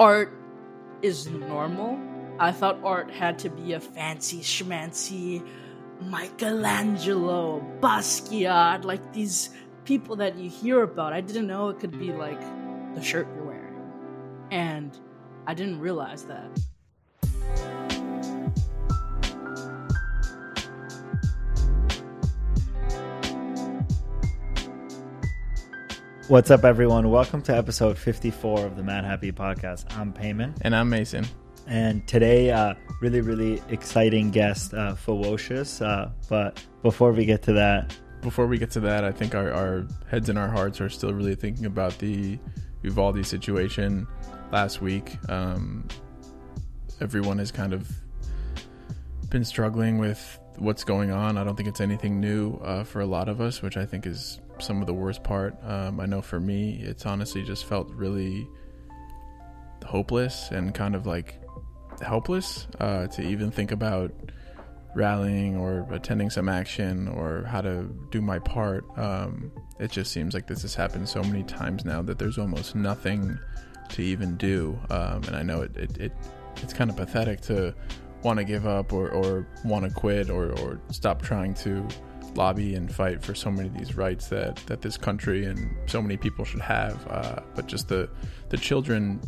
art is normal. I thought art had to be a fancy schmancy Michelangelo, Basquiat, like these people that you hear about. I didn't know it could be like the shirt you're wearing. And I didn't realize that. What's up, everyone? Welcome to episode 54 of the Madhappy Podcast. I'm Peiman. And I'm Mason. And today, uh, really, really exciting guest, uh, Fewocious. Uh, but before we get to that, before we get to that, I think our, our heads and our hearts are still really thinking about the Uvalde situation last week. Um, everyone has kind of been struggling with what's going on. I don't think it's anything new uh, for a lot of us, which I think is some of the worst part. Um, I know for me, it's honestly just felt really hopeless and kind of like helpless uh, to even think about rallying or attending some action or how to do my part. Um, it just seems like this has happened so many times now that there's almost nothing to even do. Um, and I know it, it, it, it's kind of pathetic to want to give up or, or want to quit or, or stop trying to lobby and fight for so many of these rights that, that this country and so many people should have. Uh, but just the the children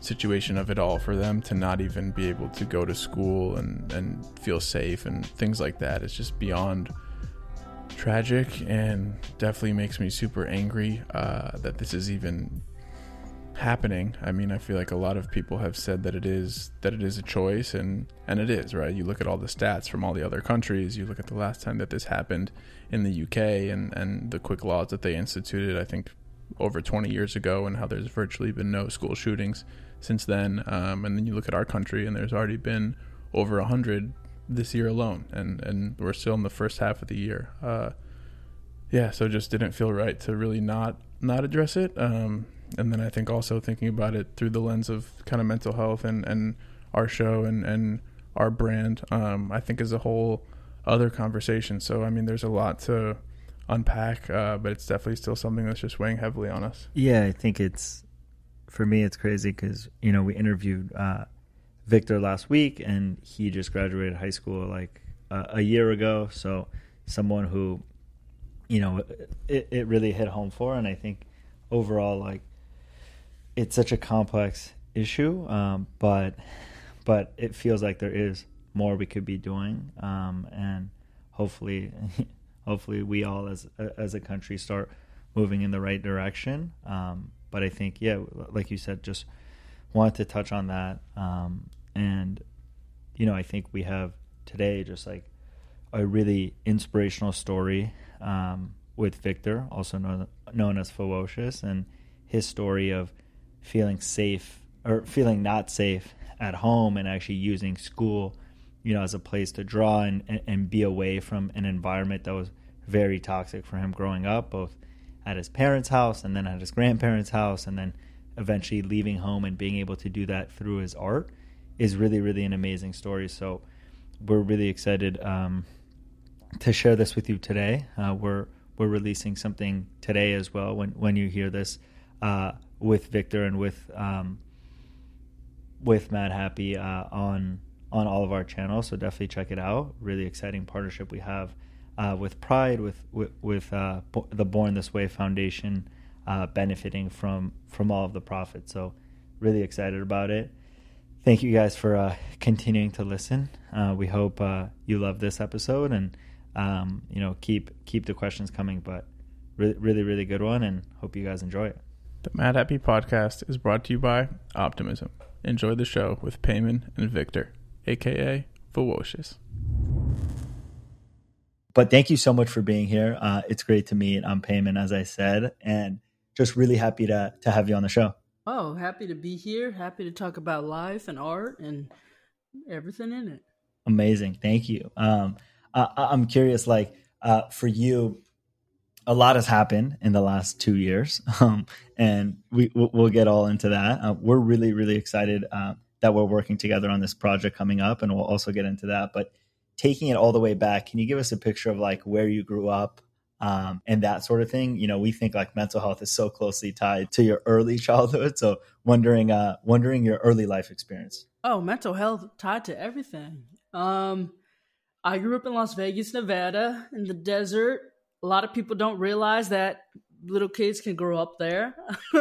situation of it all for them to not even be able to go to school and, and feel safe and things like that is just beyond tragic and definitely makes me super angry uh, that this is even happening. I mean, I feel like a lot of people have said that it is that it is a choice, and and it is right. You look at all the stats from all the other countries. You look at the last time that this happened in the UK, and and the quick laws that they instituted. I think over 20 years ago, and how there's virtually been no school shootings since then. Um, and then you look at our country, and there's already been over 100 this year alone, and and we're still in the first half of the year. Uh, yeah, so just didn't feel right to really not not address it. Um, and then I think also thinking about it through the lens of kind of mental health and, and our show and, and our brand, um, I think is a whole other conversation. So, I mean, there's a lot to unpack, uh, but it's definitely still something that's just weighing heavily on us. Yeah, I think it's, for me, it's crazy because, you know, we interviewed uh, Victor last week and he just graduated high school like uh, a year ago. So, someone who, you know, it, it really hit home for. And I think overall, like, it's such a complex issue, um, but but it feels like there is more we could be doing, um, and hopefully, hopefully we all as as a country start moving in the right direction. Um, but I think, yeah, like you said, just wanted to touch on that, um, and you know, I think we have today just like a really inspirational story um, with Victor, also known known as Fewocious, and his story of feeling safe or feeling not safe at home and actually using school, you know, as a place to draw and, and be away from an environment that was very toxic for him growing up, both at his parents' house and then at his grandparents' house, and then eventually leaving home and being able to do that through his art is really, really an amazing story. So we're really excited um, to share this with you today. Uh, we're we're releasing something today as well. When when you hear this, uh, with Victor and with um, with Madhappy uh, on on all of our channels. So definitely check it out. Really exciting partnership we have uh, with Pride, with with, with uh, the Born This Way Foundation, uh, benefiting from from all of the profits. So really excited about it. Thank you guys for uh, continuing to listen. Uh, we hope you love this episode and um, you know keep keep the questions coming. But really, really, really good one, and hope you guys enjoy it. The Madhappy Podcast is brought to you by Optimism. Enjoy the show with Peiman and Victor, aka Fewocious. But thank you so much for being here. Uh, it's great to meet. I'm Peiman, as I said, and just really happy to to have you on the show. Oh, happy to be here. Happy to talk about life and art and everything in it. Amazing. Thank you. Um, uh, I'm curious, like uh, for you, a lot has happened in the last two years, um, and we we'll get all into that. Uh, we're really really excited uh, that we're working together on this project coming up, and we'll also get into that. But taking it all the way back, can you give us a picture of like where you grew up, um, and that sort of thing. You know, we think like mental health is so closely tied to your early childhood. So wondering, uh, wondering your early life experience. Oh, mental health tied to everything. Um, I grew up in Las Vegas, Nevada, in the desert. A lot of people don't realize that little kids can grow up there.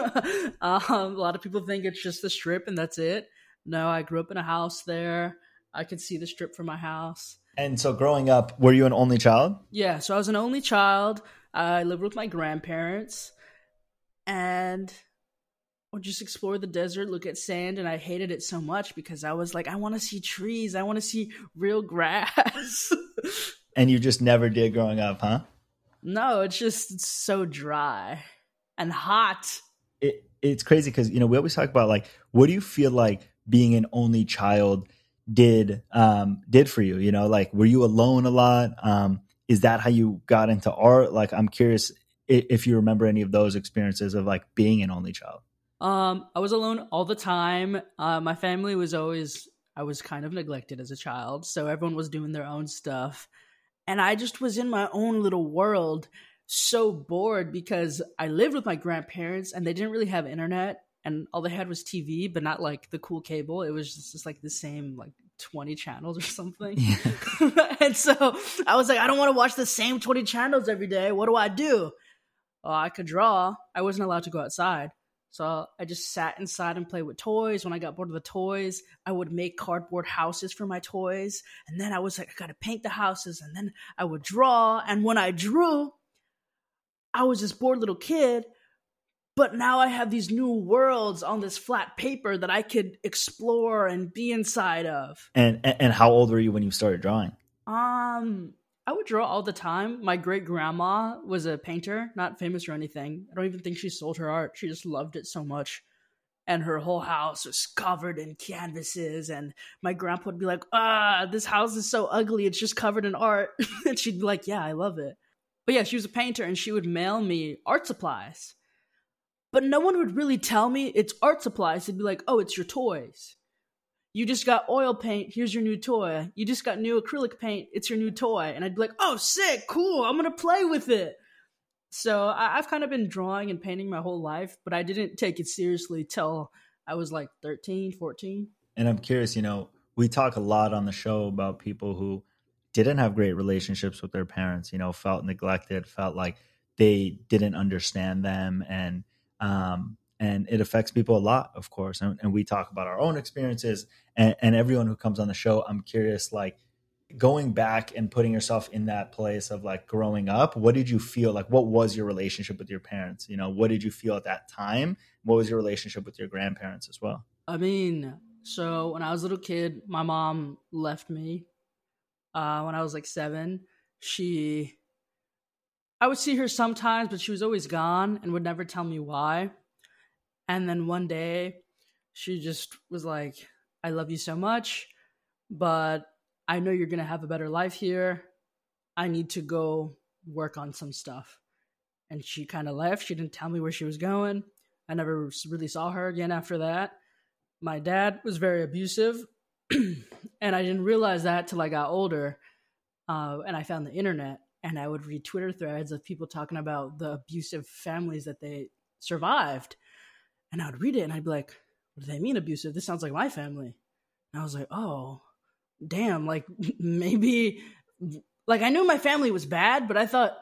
um, a lot of people think it's just the strip and that's it. No, I grew up in a house there. I could see the strip from my house. And so, growing up, were you an only child? Yeah, so I was an only child. I lived with my grandparents, and would just explore the desert, look at sand, and I hated it so much because I was like, I want to see trees, I want to see real grass. and you just never did growing up, huh? No, it's just it's so dry and hot. It, it's crazy because you know we always talk about like, what do you feel like being an only child did um, did for you? You know, like were you alone a lot? Um, is that how you got into art? Like, I'm curious if you remember any of those experiences of like being an only child. Um, I was alone all the time. Uh, my family was always I was kind of neglected as a child, so everyone was doing their own stuff and I just was in my own little world, so bored because I lived with my grandparents and they didn't really have internet and all they had was TV, but not like the cool cable. It was just, just like the same like 20 channels or something. Yeah. and so I was like, I don't want to watch the same 20 channels every day. What do I do? Well, I could draw. I wasn't allowed to go outside. So I just sat inside and played with toys. When I got bored of the toys, I would make cardboard houses for my toys. And then I was like, I gotta paint the houses. And then I would draw. And when I drew, I was this bored little kid. But now I have these new worlds on this flat paper that I could explore and be inside of. And and how old were you when you started drawing? Um, I would draw all the time. My great grandma was a painter, not famous or anything. I don't even think she sold her art. She just loved it so much. And her whole house was covered in canvases. And my grandpa would be like, ah, this house is so ugly. It's just covered in art. and she'd be like, yeah, I love it. But yeah, she was a painter and she would mail me art supplies. But no one would really tell me it's art supplies. They'd be like, oh, it's your toys. You just got oil paint. Here's your new toy. You just got new acrylic paint. It's your new toy. And I'd be like, oh, sick, cool. I'm going to play with it. So I- have kind of been drawing and painting my whole life, but I didn't take it seriously till I was like 13, 14. And I'm curious, you know, we talk a lot on the show about people who didn't have great relationships with their parents, you know, felt neglected, felt like they didn't understand them and um, and it affects people a lot of course and, and we talk about our own experiences and, and, everyone who comes on the show i'm curious like going back and putting yourself in that place of like growing up what did you feel like what was your relationship with your parents? You know what did you feel at that time? What was your relationship with your grandparents as well? I mean so when i was a little kid my mom left me uh, when i was like seven. She i would see her sometimes but she was always gone and would never tell me why and then one day, she just was like, I love you so much, but I know you're going to have a better life here. I need to go work on some stuff. And she kind of left. She didn't tell me where she was going. I never really saw her again after that. My dad was very abusive, and I didn't realize that till I got older. Uh, and I found the internet, and I would read Twitter threads of people talking about the abusive families that they survived and I would read it and I'd be like, what do they mean abusive? This sounds like my family. And I was like, oh, damn, like maybe, like I knew my family was bad, but I thought,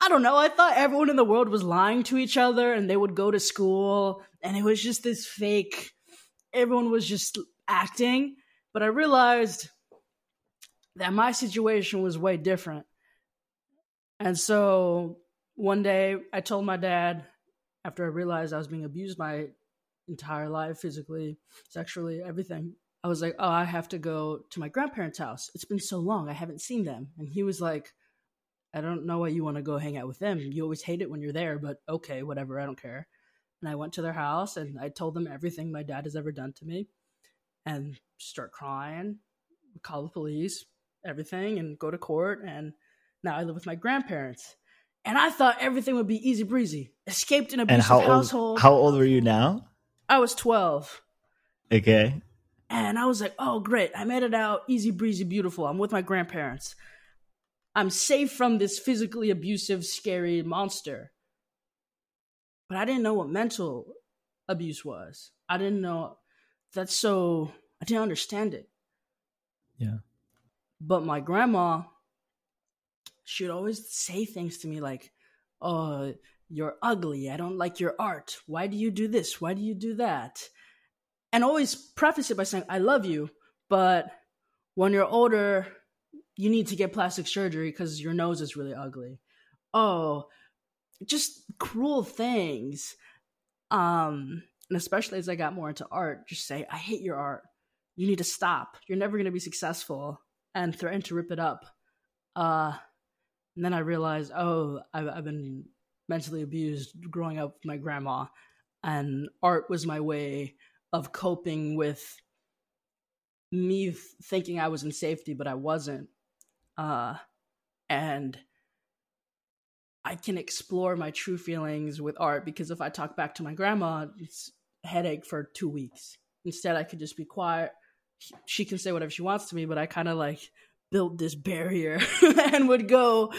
I don't know, I thought everyone in the world was lying to each other and they would go to school and it was just this fake, everyone was just acting. But I realized that my situation was way different. And so one day I told my dad, after I realized I was being abused my entire life, physically, sexually, everything, I was like, oh, I have to go to my grandparents' house. It's been so long. I haven't seen them. And he was like, I don't know why you want to go hang out with them. You always hate it when you're there, but okay, whatever. I don't care. And I went to their house and I told them everything my dad has ever done to me and start crying, call the police, everything, and go to court. And now I live with my grandparents and I thought everything would be easy breezy. Escaped an abusive and how household. Old, how old were you now? I was twelve. Okay. And I was like, "Oh, great! I made it out easy breezy, beautiful. I'm with my grandparents." I'm safe from this physically abusive, scary monster. But I didn't know what mental abuse was. I didn't know that's so I didn't understand it. Yeah. But my grandma, she would always say things to me like, Oh, you're ugly. I don't like your art. Why do you do this? Why do you do that? And always preface it by saying, I love you, but when you're older, you need to get plastic surgery because your nose is really ugly. Oh, just cruel things. Um, and especially as I got more into art, just say, I hate your art. You need to stop. You're never going to be successful, and threaten to rip it up. Uh, and then I realized, oh, I've, I've been mentally abused growing up with my grandma, and art was my way of coping with me thinking I was in safety, but I wasn't. Uh, and I can explore my true feelings with art because if I talk back to my grandma, it's headache for two weeks. Instead, I could just be quiet. She can say whatever she wants to me, but I kind of like built this barrier and would go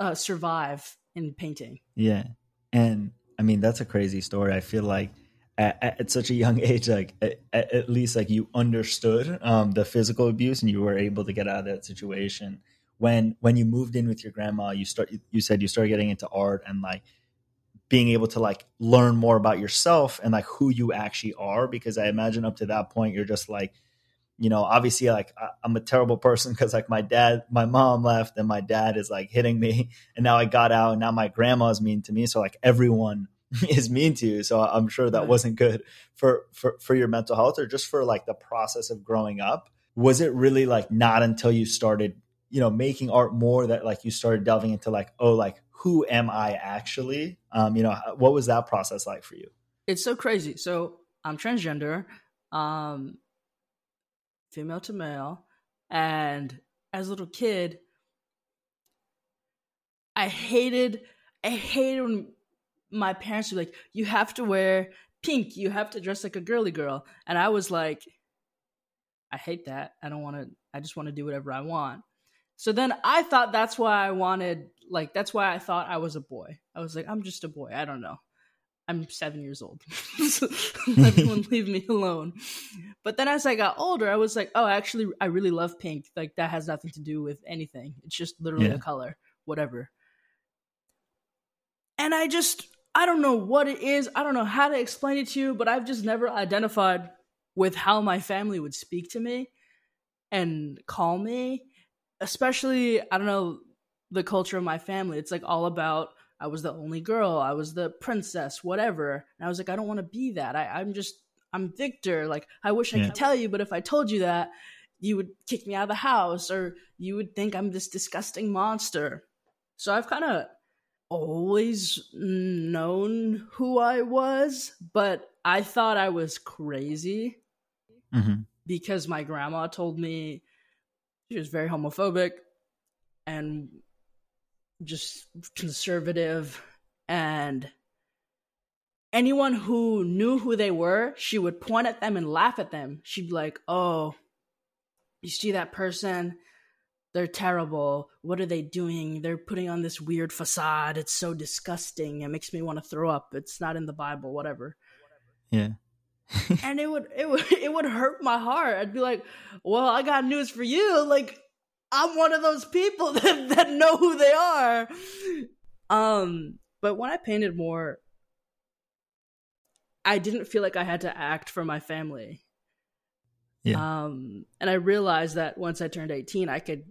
uh, survive in painting. Yeah. And I mean, that's a crazy story. I feel like at, at such a young age, like at, at least like you understood um, the physical abuse and you were able to get out of that situation when when you moved in with your grandma you start you said you started getting into art and like being able to like learn more about yourself and like who you actually are because i imagine up to that point you're just like you know obviously like i'm a terrible person because like my dad my mom left and my dad is like hitting me. And now i got out and now my grandma is mean to me. So like everyone is mean to you. So i'm sure that wasn't good for for for your mental health or just for like the process of growing up. Was it really like not until you started you know making art more that like you started delving into like oh like who am i actually? Um you know what was that process like for you? It's so crazy. So i'm transgender. Um female to male and as a little kid i hated i hated when my parents were like you have to wear pink you have to dress like a girly girl and i was like i hate that i don't want to i just want to do whatever i want so then I thought that's why I wanted, like, that's why I thought I was a boy. I was like, I'm just a boy. I don't know. I'm seven years old. Everyone leave me alone. But then as I got older, I was like, oh, actually, I really love pink. Like, that has nothing to do with anything. It's just literally yeah. a color, whatever. And I just, I don't know what it is. I don't know how to explain it to you, but I've just never identified with how my family would speak to me and call me especially I don't know the culture of my family. It's like all about I was the only girl, I was the princess, whatever. And I was like, I don't want to be that. I, I'm just I'm Victor. Like I wish I could tell you, but if I told you that, you would kick me out of the house or you would think I'm this disgusting monster. So I've kind of always known who I was, but I thought I was crazy mm-hmm. because my grandma told me she was very homophobic and just conservative and anyone who knew who they were she would point at them and laugh at them. She'd be like oh you see that person? They're terrible. What are they doing? They're putting on this weird facade. It's so disgusting. It makes me want to throw up. It's not in the bible whatever. Yeah. And it would it would it would hurt my heart. I'd be like, "Well, I got news for you. Like, I'm one of those people that that know who they are." Um, but when I painted more, I didn't feel like I had to act for my family. Yeah. Um, and I realized that once I turned 18, I could,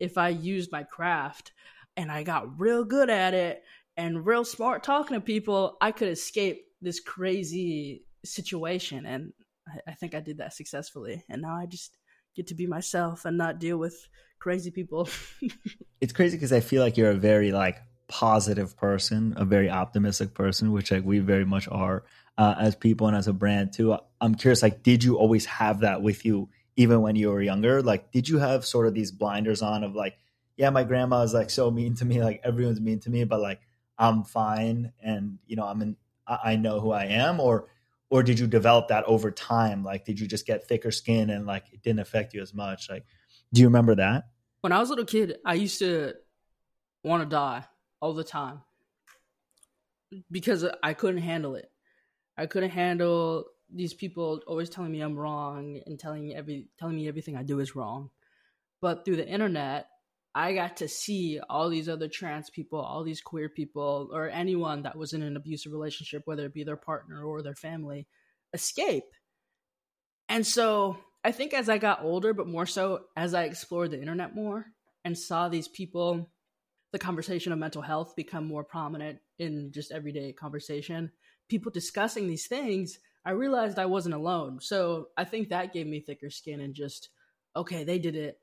if I used my craft and I got real good at it and real smart talking to people, I could escape this crazy situation and I, I think I did that successfully and now I just get to be myself and not deal with crazy people. it's crazy because I feel like you're a very like positive person, a very optimistic person, which like we very much are uh, as people and as a brand too. I'm curious, like, did you always have that with you even when you were younger? Like, did you have sort of these blinders on of like, yeah, my grandma is like so mean to me, like everyone's mean to me, but like I'm fine and you know I'm in, I know who I am, or or did you develop that over time like did you just get thicker skin and like it didn't affect you as much like do you remember that when I was a little kid, I used to want to die all the time because I couldn't handle it. I couldn't handle these people always telling me I'm wrong and telling every telling me everything I do is wrong. But through the internet, I got to see all these other trans people, all these queer people, or anyone that was in an abusive relationship, whether it be their partner or their family, escape. And so I think as I got older, but more so as I explored the internet more and saw these people, the conversation of mental health become more prominent in just everyday conversation, people discussing these things, I realized I wasn't alone. So I think that gave me thicker skin and just, okay, they did it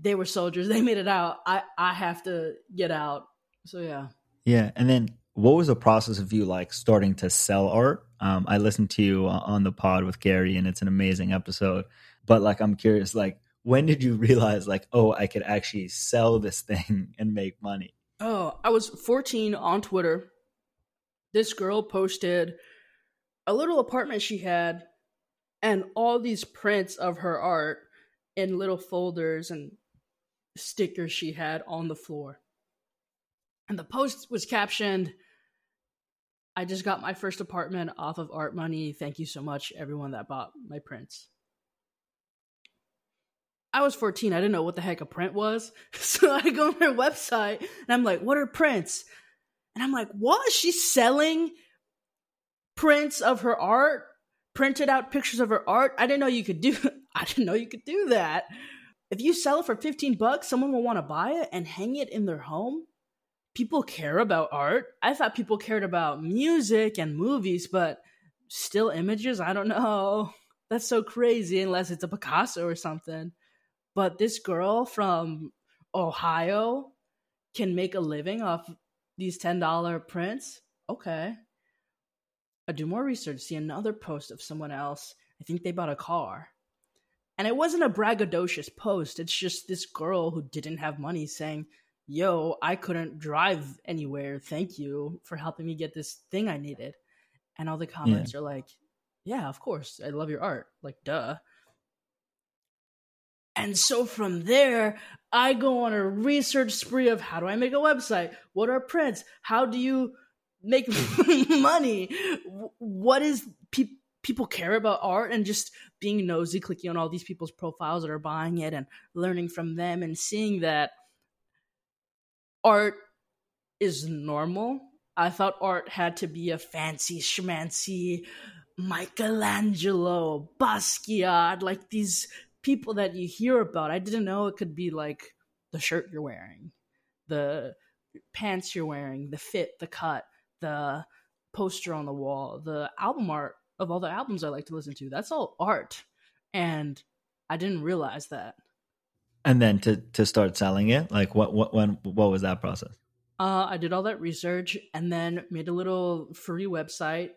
they were soldiers. They made it out. I I have to get out. So yeah. Yeah, and then what was the process of you like starting to sell art? Um, I listened to you on the pod with Gary, and it's an amazing episode. But like, I'm curious, like, when did you realize, like, oh, I could actually sell this thing and make money? Oh, I was 14 on Twitter. This girl posted a little apartment she had and all these prints of her art in little folders and stickers she had on the floor. And the post was captioned I just got my first apartment off of art money. Thank you so much, everyone that bought my prints. I was 14. I didn't know what the heck a print was. So I go on her website and I'm like, what are prints? And I'm like, what? She's selling prints of her art, printed out pictures of her art. I didn't know you could do I didn't know you could do that. If you sell it for 15 bucks, someone will want to buy it and hang it in their home. People care about art. I thought people cared about music and movies, but still images, I don't know. That's so crazy unless it's a Picasso or something. But this girl from Ohio can make a living off these $10 prints. Okay. I do more research, see another post of someone else. I think they bought a car. And it wasn't a braggadocious post. It's just this girl who didn't have money saying, Yo, I couldn't drive anywhere. Thank you for helping me get this thing I needed. And all the comments yeah. are like, Yeah, of course. I love your art. Like, duh. And so from there, I go on a research spree of how do I make a website? What are prints? How do you make money? What is people? people care about art and just being nosy, clicking on all these people's profiles that are buying it and learning from them and seeing that art is normal. I thought art had to be a fancy schmancy Michelangelo, Basquiat, like these people that you hear about. I didn't know it could be like the shirt you're wearing, the pants you're wearing, the fit, the cut, the poster on the wall, the album art of all the albums I like to listen to. That's all art. And I didn't realize that. And then to to start selling it, like what what when what was that process? Uh, I did all that research and then made a little free website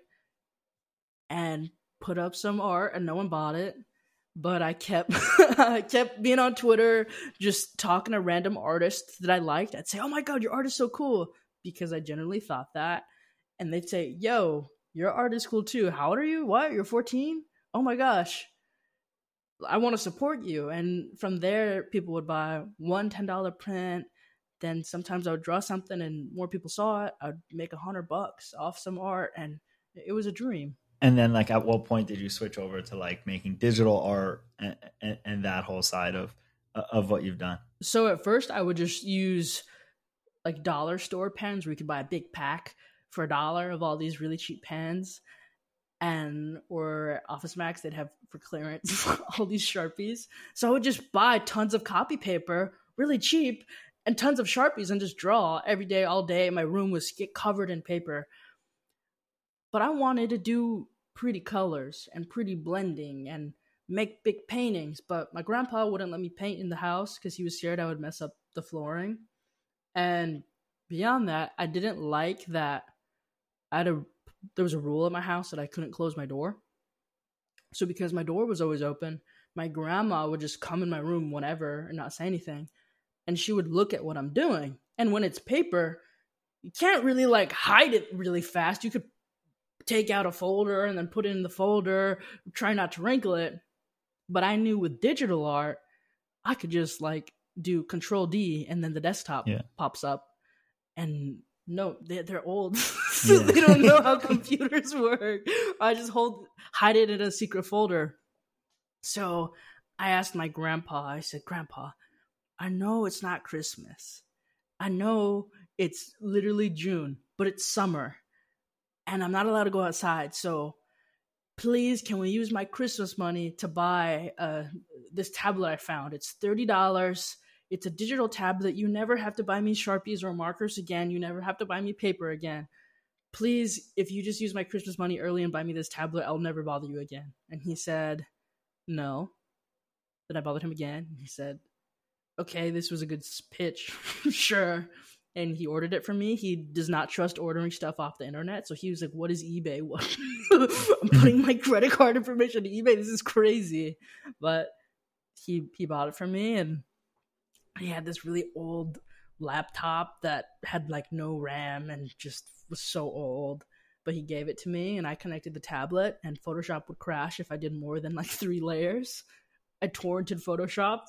and put up some art and no one bought it. But I kept I kept being on Twitter, just talking to random artists that I liked. I'd say, "Oh my god, your art is so cool," because I generally thought that, and they'd say, "Yo, your art is cool too. How old are you? What? You're 14? Oh my gosh. I want to support you. And from there, people would buy one $10 print. Then sometimes I would draw something and more people saw it. I'd make a hundred bucks off some art. And it was a dream. And then, like, at what point did you switch over to like making digital art and, and, and that whole side of of what you've done? So at first, I would just use like dollar store pens where you could buy a big pack for a dollar of all these really cheap pens. And or OfficeMax they'd have for clearance all these sharpies. So i would just buy tons of copy paper really cheap and tons of sharpies and just draw every day all day. My room was covered in paper. But i wanted to do pretty colors and pretty blending and make big paintings but my grandpa wouldn't let me paint in the house because he was scared i would mess up the flooring and beyond that i didn't like that I had a there was a rule at my house that I couldn't close my door. So because my door was always open, my grandma would just come in my room whenever and not say anything. And she would look at what I'm doing. And when it's paper, you can't really like hide it really fast. You could take out a folder and then put it in the folder, try not to wrinkle it. But I knew with digital art, I could just like do Control D, and then the desktop Yeah. pops up. And no, they, they're old. Yeah. they don't know how computers work. I just hold hide it in a secret folder. So I asked my grandpa. I said, "Grandpa, I know it's not Christmas. I know it's literally June, but it's summer, and I'm not allowed to go outside. So." Please, can we use my Christmas money to buy uh, this tablet I found? It's thirty dollars. It's a digital tablet. You never have to buy me Sharpies or markers again. You never have to buy me paper again. Please, if you just use my Christmas money early and buy me this tablet, I'll never bother you again. And he said, No. Then I bothered him again. He said, Okay, this was a good pitch. sure. And he ordered it for me. He does not trust ordering stuff off the internet. So he was like, What is eBay? What? I'm putting my credit card information to eBay. This is crazy. But he he bought it for me and he had this really old laptop that had like no RAM and just was so old. But he gave it to me and I connected the tablet and Photoshop would crash if I did more than like three layers. I torrented Photoshop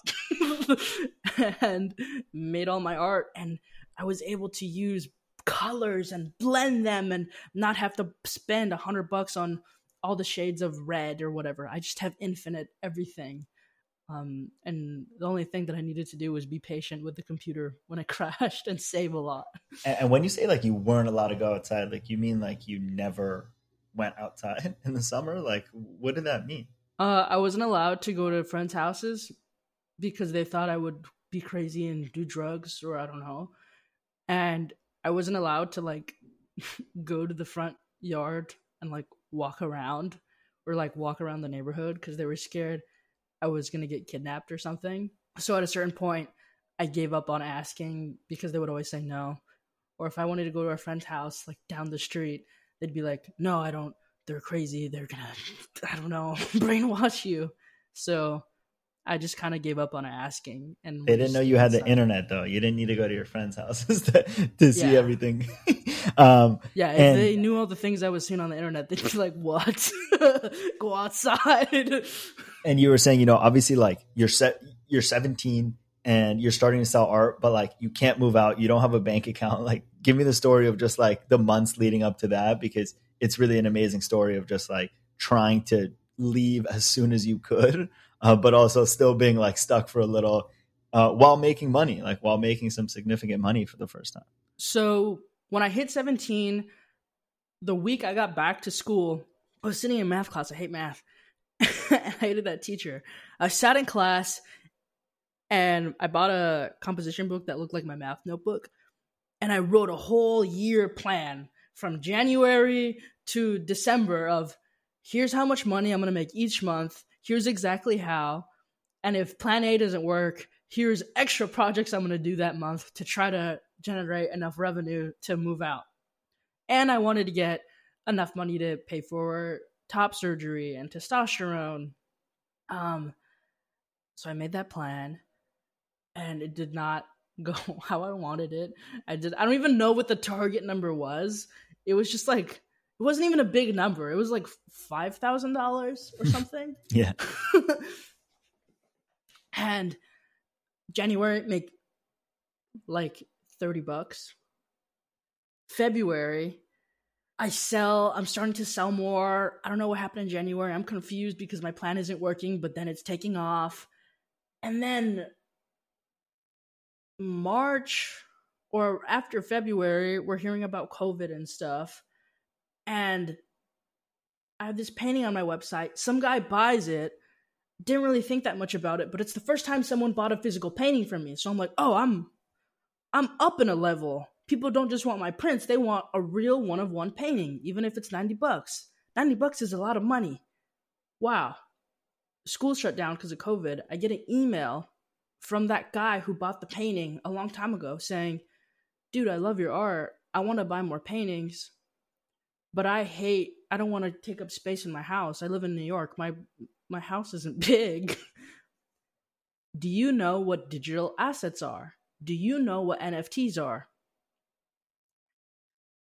and made all my art and I was able to use colors and blend them and not have to spend a hundred bucks on all the shades of red or whatever. I just have infinite everything. Um, and the only thing that I needed to do was be patient with the computer when it crashed and save a lot. And, and when you say like you weren't allowed to go outside, like you mean like you never went outside in the summer? Like what did that mean? Uh, I wasn't allowed to go to friends' houses because they thought I would be crazy and do drugs or I don't know. And I wasn't allowed to like go to the front yard and like walk around or like walk around the neighborhood because they were scared I was to get kidnapped or something. So at a certain point, I gave up on asking because they would always say no. Or if I wanted to go to a friend's house like down the street, they'd be like, "No, I don't. They're crazy. They're to I don't know, brainwash you." So I just kind of gave up on asking and They didn't know you had the internet though. You didn't need to go to your friends' houses to, to see Yeah. everything. um, Yeah, if And- they knew all the things I was seeing on the internet, they'd be like, "What? Go outside." and you were saying, you know, obviously like you're set, you're 17 and you're starting to sell art, but like you can't move out. You don't have a bank account. Like, give me the story of just like the months leading up to that because it's really an amazing story of just like trying to leave as soon as you could, uh, but also still being like stuck for a little uh, while making money, like while making some significant money for the first time. So when I hit 17, the week I got back to school, I was sitting in math class. I hate math. I hated that teacher. I sat in class and I bought a composition book that looked like my math notebook. And I wrote a whole year plan from January to December of here's how much money I'm going to make each month. Here's exactly how. And if plan A doesn't work, here's extra projects I'm going to do that month to try to generate enough revenue to move out. And I wanted to get enough money to pay for top surgery and testosterone. Um, so I made that plan, and it did not go how I wanted it. I did. I don't even know what the target number was. It was just like it wasn't even a big number. It was like five thousand dollars or something. Yeah. and January make like 30 bucks. February I sell I'm starting to sell more. I don't know what happened in January. I'm confused because my plan isn't working, but then it's taking off. And then March or after February, we're hearing about COVID and stuff. And I have this painting on my website. Some guy buys it didn't really think that much about it, but it's the first time someone bought a physical painting from me. So I'm like, oh, I'm I'm up in a level. People don't just want my prints, they want a real one of one painting, even if it's 90 bucks. 90 bucks is a lot of money. Wow. School shut down because of COVID. I get an email from that guy who bought the painting a long time ago saying, dude, I love your art. I want to buy more paintings, but I hate, I don't want to take up space in my house. I live in New York. My my house isn't big. Do you know what digital assets are? Do you know what NFTs are?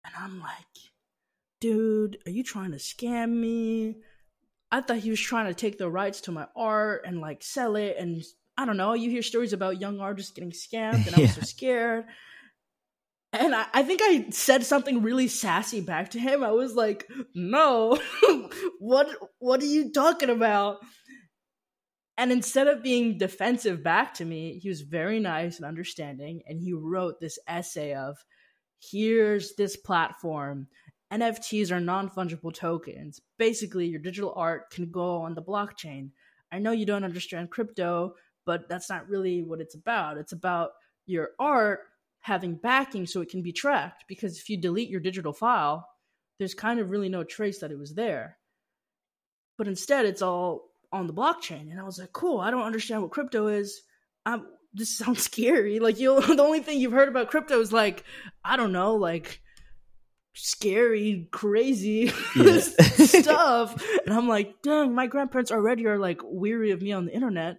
And I'm like, dude, are you trying to scam me? I thought he was trying to take the rights to my art and like sell it and I don't know, you hear stories about young artists getting scammed, and I was so scared. And I, I think I said something really sassy back to him. I was like, "No, what what are you talking about?" And instead of being defensive back to me, he was very nice and understanding. And he wrote this essay of here's this platform. NFTs are non fungible tokens. Basically, your digital art can go on the blockchain. I know you don't understand crypto, but that's not really what it's about. It's about your art having backing so it can be tracked. Because if you delete your digital file, there's kind of really no trace that it was there. But instead, it's all on the blockchain. And I was like, cool, I don't understand what crypto is. I'm, this sounds scary. Like you the only thing you've heard about crypto is like, I don't know, like scary, crazy yeah. stuff. And I'm like, dang, my grandparents already are like weary of me on the internet.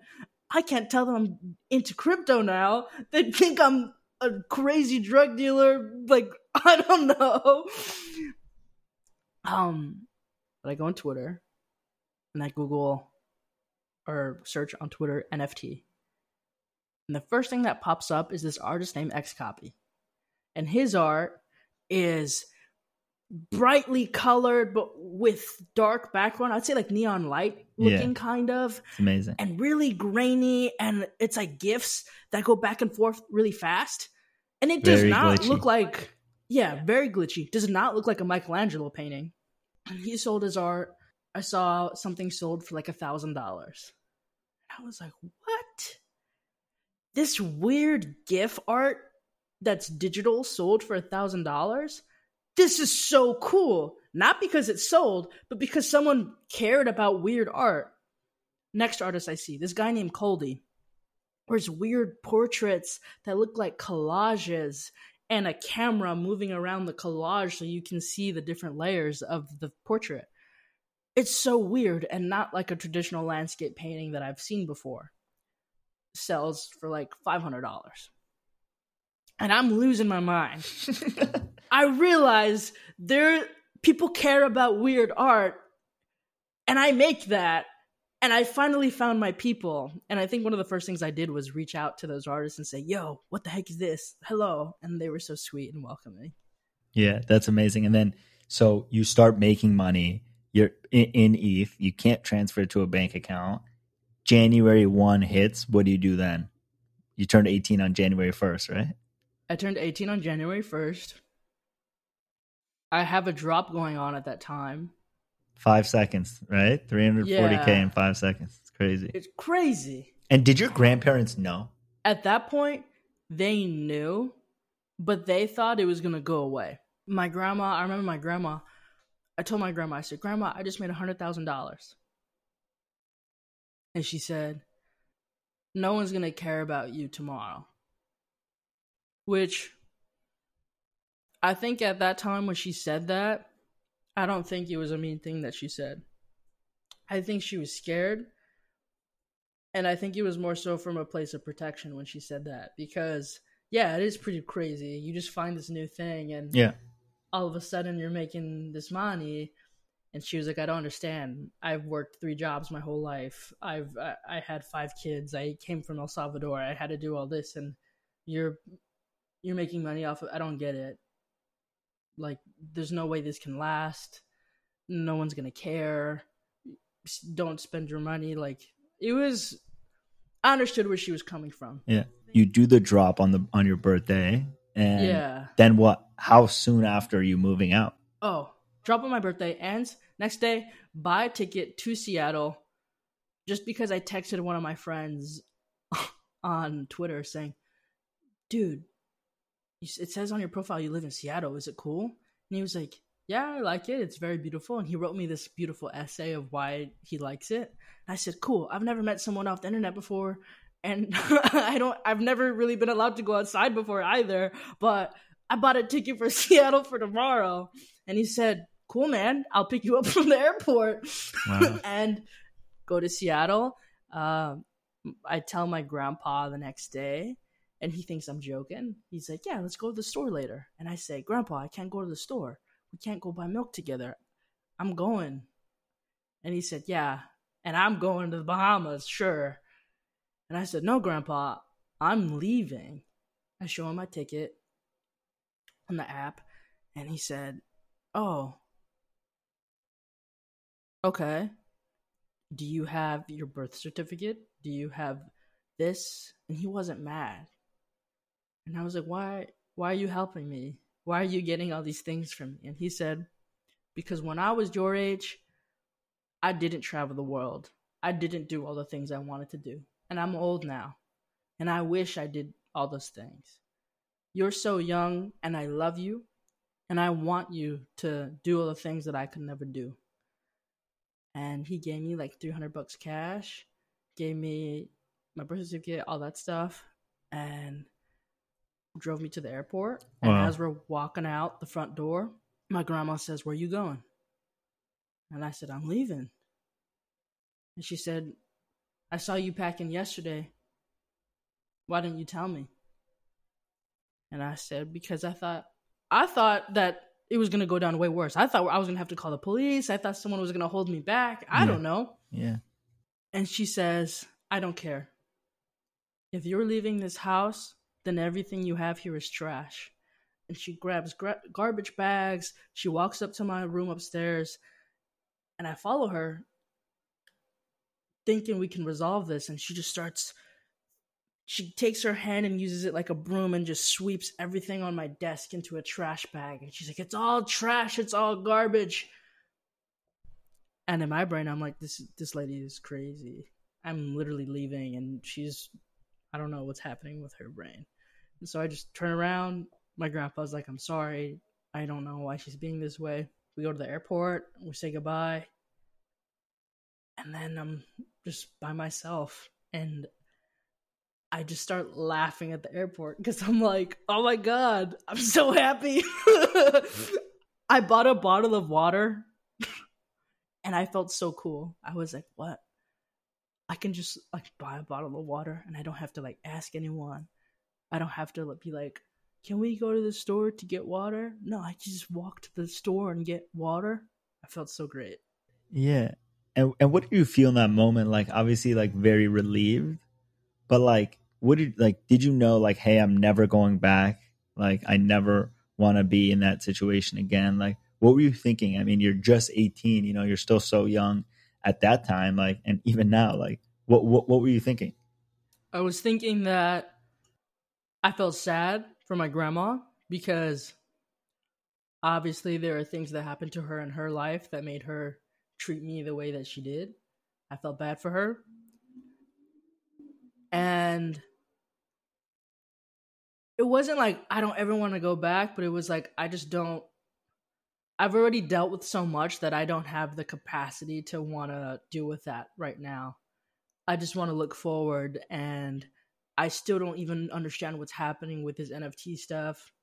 I can't tell them I'm into crypto now. They think I'm a crazy drug dealer. Like, I don't know. Um, but I go on Twitter and I Google or search on Twitter NFT. And the first thing that pops up is this artist named XCOPY. And his art is brightly colored but with dark background. I'd say like neon light looking yeah. kind of. It's amazing. And really grainy and it's like gifs that go back and forth really fast. And it does very not glitchy. look like yeah, very glitchy. Does not look like a Michelangelo painting. He sold his art. I saw something sold for like a thousand dollars. I was like, what? This weird GIF art that's digital sold for a thousand dollars? This is so cool. Not because it sold, but because someone cared about weird art. Next artist I see, this guy named Coldie. wears weird portraits that look like collages and a camera moving around the collage so you can see the different layers of the portrait it's so weird and not like a traditional landscape painting that I've seen before. Sells for like $500. And I'm losing my mind. I realize there people care about weird art and I make that and I finally found my people. And I think one of the first things I did was reach out to those artists and say, "Yo, what the heck is this? Hello." And they were so sweet and welcoming. Yeah, that's amazing. And then so you start making money you're in, in ETH. You can't transfer it to a bank account. January 1 hits. What do you do then? You turned 18 on January 1st, right? I turned 18 on January 1st. I have a drop going on at that time. Five seconds, right? 340K yeah. in five seconds. It's crazy. It's crazy. And did your grandparents know? At that point, they knew, but they thought it was going to go away. My grandma, I remember my grandma, I told my grandma, I said, Grandma, I just made a $100,000. And she said, No one's going to care about you tomorrow. Which I think at that time when she said that, I don't think it was a mean thing that she said. I think she was scared. And I think it was more so from a place of protection when she said that. Because, yeah, it is pretty crazy. You just find this new thing and. Yeah all of a sudden you're making this money and she was like i don't understand i've worked three jobs my whole life i've I, I, had five kids i came from el salvador i had to do all this and you're you're making money off of i don't get it like there's no way this can last no one's gonna care don't spend your money like it was i understood where she was coming from yeah you do the drop on the on your birthday and yeah. then what? How soon after are you moving out? Oh, drop on my birthday ends. Next day, buy a ticket to Seattle just because I texted one of my friends on Twitter saying, dude, it says on your profile you live in Seattle. Is it cool? And he was like, yeah, I like it. It's very beautiful. And he wrote me this beautiful essay of why he likes it. And I said, cool. I've never met someone off the internet before and I don't I've never really been allowed to go outside before either, but I bought a ticket for Seattle for tomorrow. And he said, Cool man, I'll pick you up from the airport wow. and go to Seattle. Um, I tell my grandpa the next day and he thinks I'm joking. He's like, Yeah, let's go to the store later. And I say, Grandpa, I can't go to the store. We can't go buy milk together. I'm going. And he said, Yeah, and I'm going to the Bahamas, sure. And I said, No, Grandpa, I'm leaving. I show him my ticket on the app, and he said, Oh, okay. Do you have your birth certificate? Do you have this? And he wasn't mad. And I was like, Why why are you helping me? Why are you getting all these things from me? And he said, Because when I was your age, I didn't travel the world. I didn't do all the things I wanted to do. And I'm old now. And I wish I did all those things. You're so young, and I love you. And I want you to do all the things that I could never do. And he gave me like 300 bucks cash, gave me my birth certificate, all that stuff, and drove me to the airport. And Wow. as we're walking out the front door, my grandma says, Where you going? And I said, I'm leaving. And she said, I saw you packing yesterday. Why didn't you tell me? And I said, Because I thought I thought that it was gonna go down way worse. I thought I was gonna have to call the police. I thought someone was gonna hold me back. I Yeah. don't know. Yeah. And she says, I don't care. If you're leaving this house, then everything you have here is trash. And she grabs gra- garbage bags. She walks up to my room upstairs. And I follow her, thinking we can resolve this. And she just starts, she takes her hand and uses it like a broom and just sweeps everything on my desk into a trash bag. And she's like, It's all trash. It's all garbage. And in my brain, I'm like, this this lady is crazy. I'm literally leaving, and she's, I don't know what's happening with her brain. And so I just turn around. My grandpa's like, I'm sorry. I don't know why she's being this way. We go to the airport. We say goodbye, and then I'm just by myself, and I just start laughing at the airport because I'm like, oh my god, I'm so happy. I bought a bottle of water and I felt so cool. I was like, what? I can just like buy a bottle of water and I don't have to like ask anyone. I don't have to be like, can we go to the store to get water? No, I just walk to the store and get water. I felt so great. Yeah. And and what do you feel in that moment? Like obviously like very relieved, but like what did like did you know like hey, I'm never going back? Like I never want to be in that situation again. Like what were you thinking? I mean, you're just 18, you know, you're still so young at that time like and even now like what what what were you thinking? I was thinking that I felt sad for my grandma because obviously there are things that happened to her in her life that made her treat me the way that she did. I felt bad for her. And it wasn't like I don't ever want to go back, but it was like I just don't I've already dealt with so much that I don't have the capacity to want to deal with that right now. I just want to look forward and I still don't even understand what's happening with his NFT stuff.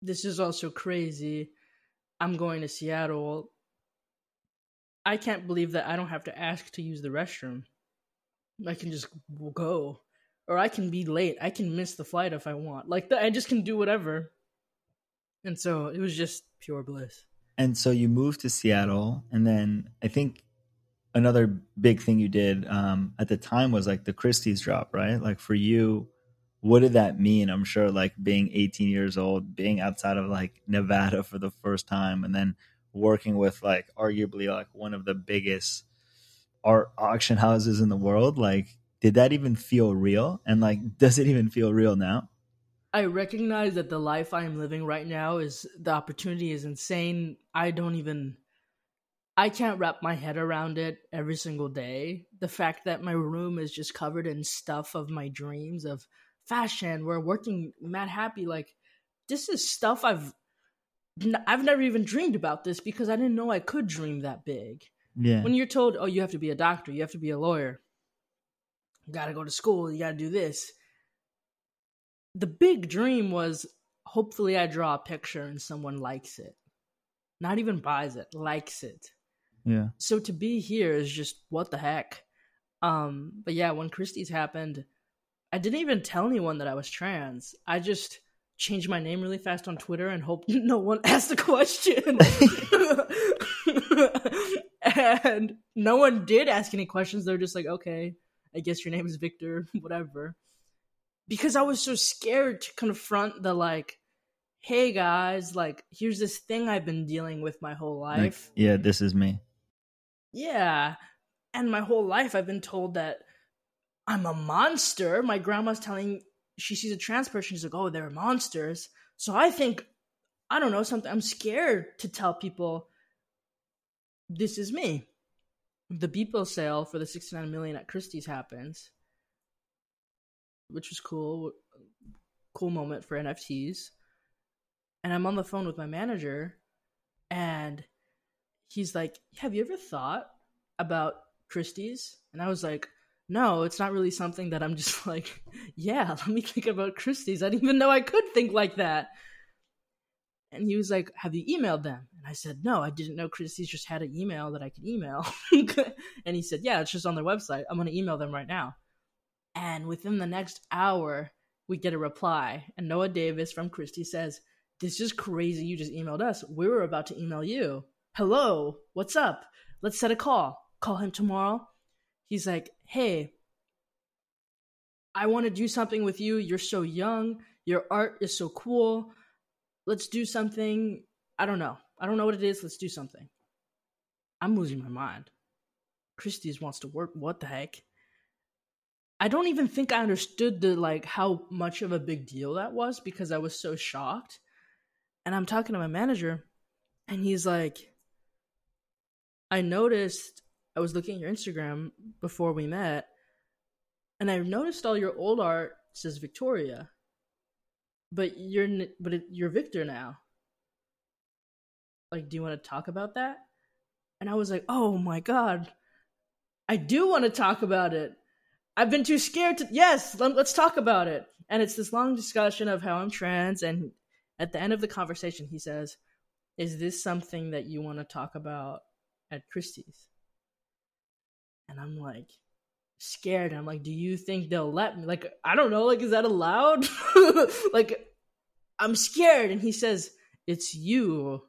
This is also crazy. I'm going to Seattle. I can't believe that I don't have to ask to use the restroom. I can just go. Or I can be late. I can miss the flight if I want. Like, I just can do whatever. And so it was just pure bliss. And so you moved to Seattle, and then I think another big thing you did um, at the time was like the Christie's drop, right? Like for you, what did that mean? I'm sure like being 18 years old, being outside of like Nevada for the first time, and then working with like arguably like one of the biggest art auction houses in the world. Like, did that even feel real? And like, does it even feel real now? I recognize that the life I am living right now is the opportunity is insane. I don't even I can't wrap my head around it every single day. The fact that my room is just covered in stuff of my dreams of fashion, we're working Madhappy like this is stuff I've I've never even dreamed about this because I didn't know I could dream that big. Yeah. When you're told, "Oh, you have to be a doctor, you have to be a lawyer. You got to go to school, you got to do this." The big dream was hopefully I draw a picture and someone likes it. Not even buys it, likes it. yeah. So to be here is just what the heck. Um, but yeah, when Christie's happened, I didn't even tell anyone that I was trans. I just changed my name really fast on Twitter and hoped no one asked a question. and no one did ask any questions. They're just like, okay, I guess your name is Victor, whatever. Because I was so scared to confront the like, hey guys, like here's this thing I've been dealing with my whole life. Like, yeah, this is me. Yeah. And my whole life I've been told that I'm a monster. My grandma's telling she sees a trans person, she's like, oh, they're monsters. So I think, I don't know, something I'm scared to tell people this is me. The Beeple sale for the 69 million at Christie's happens, which was cool. Cool moment for NFTs. And I'm on the phone with my manager, and he's like, Have you ever thought about Christie's? And I was like, No, it's not really something that I'm just like, Yeah, let me think about Christie's. I didn't even know I could think like that. And he was like, Have you emailed them? And I said, No, I didn't know Christie's just had an email that I could email. and he said, Yeah, it's just on their website. I'm going to email them right now. And within the next hour, we get a reply. And Noah Davis from Christie says, This is crazy. You just emailed us. We were about to email you. Hello, what's up? Let's set a call. Call him tomorrow. He's like, Hey, I want to do something with you. You're so young. Your art is so cool let's do something. I don't know. I don't know what it is. Let's do something. I'm losing my mind. Christie's wants to work. What the heck? I don't even think I understood the like how much of a big deal that was because I was so shocked. And I'm talking to my manager and he's like I noticed I was looking at your Instagram before we met and I noticed all your old art says Victoria but you're but you're Victor now. Like, do you want to talk about that? And I was like, oh my god, I do want to talk about it. I've been too scared to. Yes, let, let's talk about it. And it's this long discussion of how I'm trans. And at the end of the conversation, he says, "Is this something that you want to talk about at Christie's?" And I'm like, scared. I'm like, do you think they'll let me? Like, I don't know. Like, is that allowed? like, I'm scared. And he says, it's you.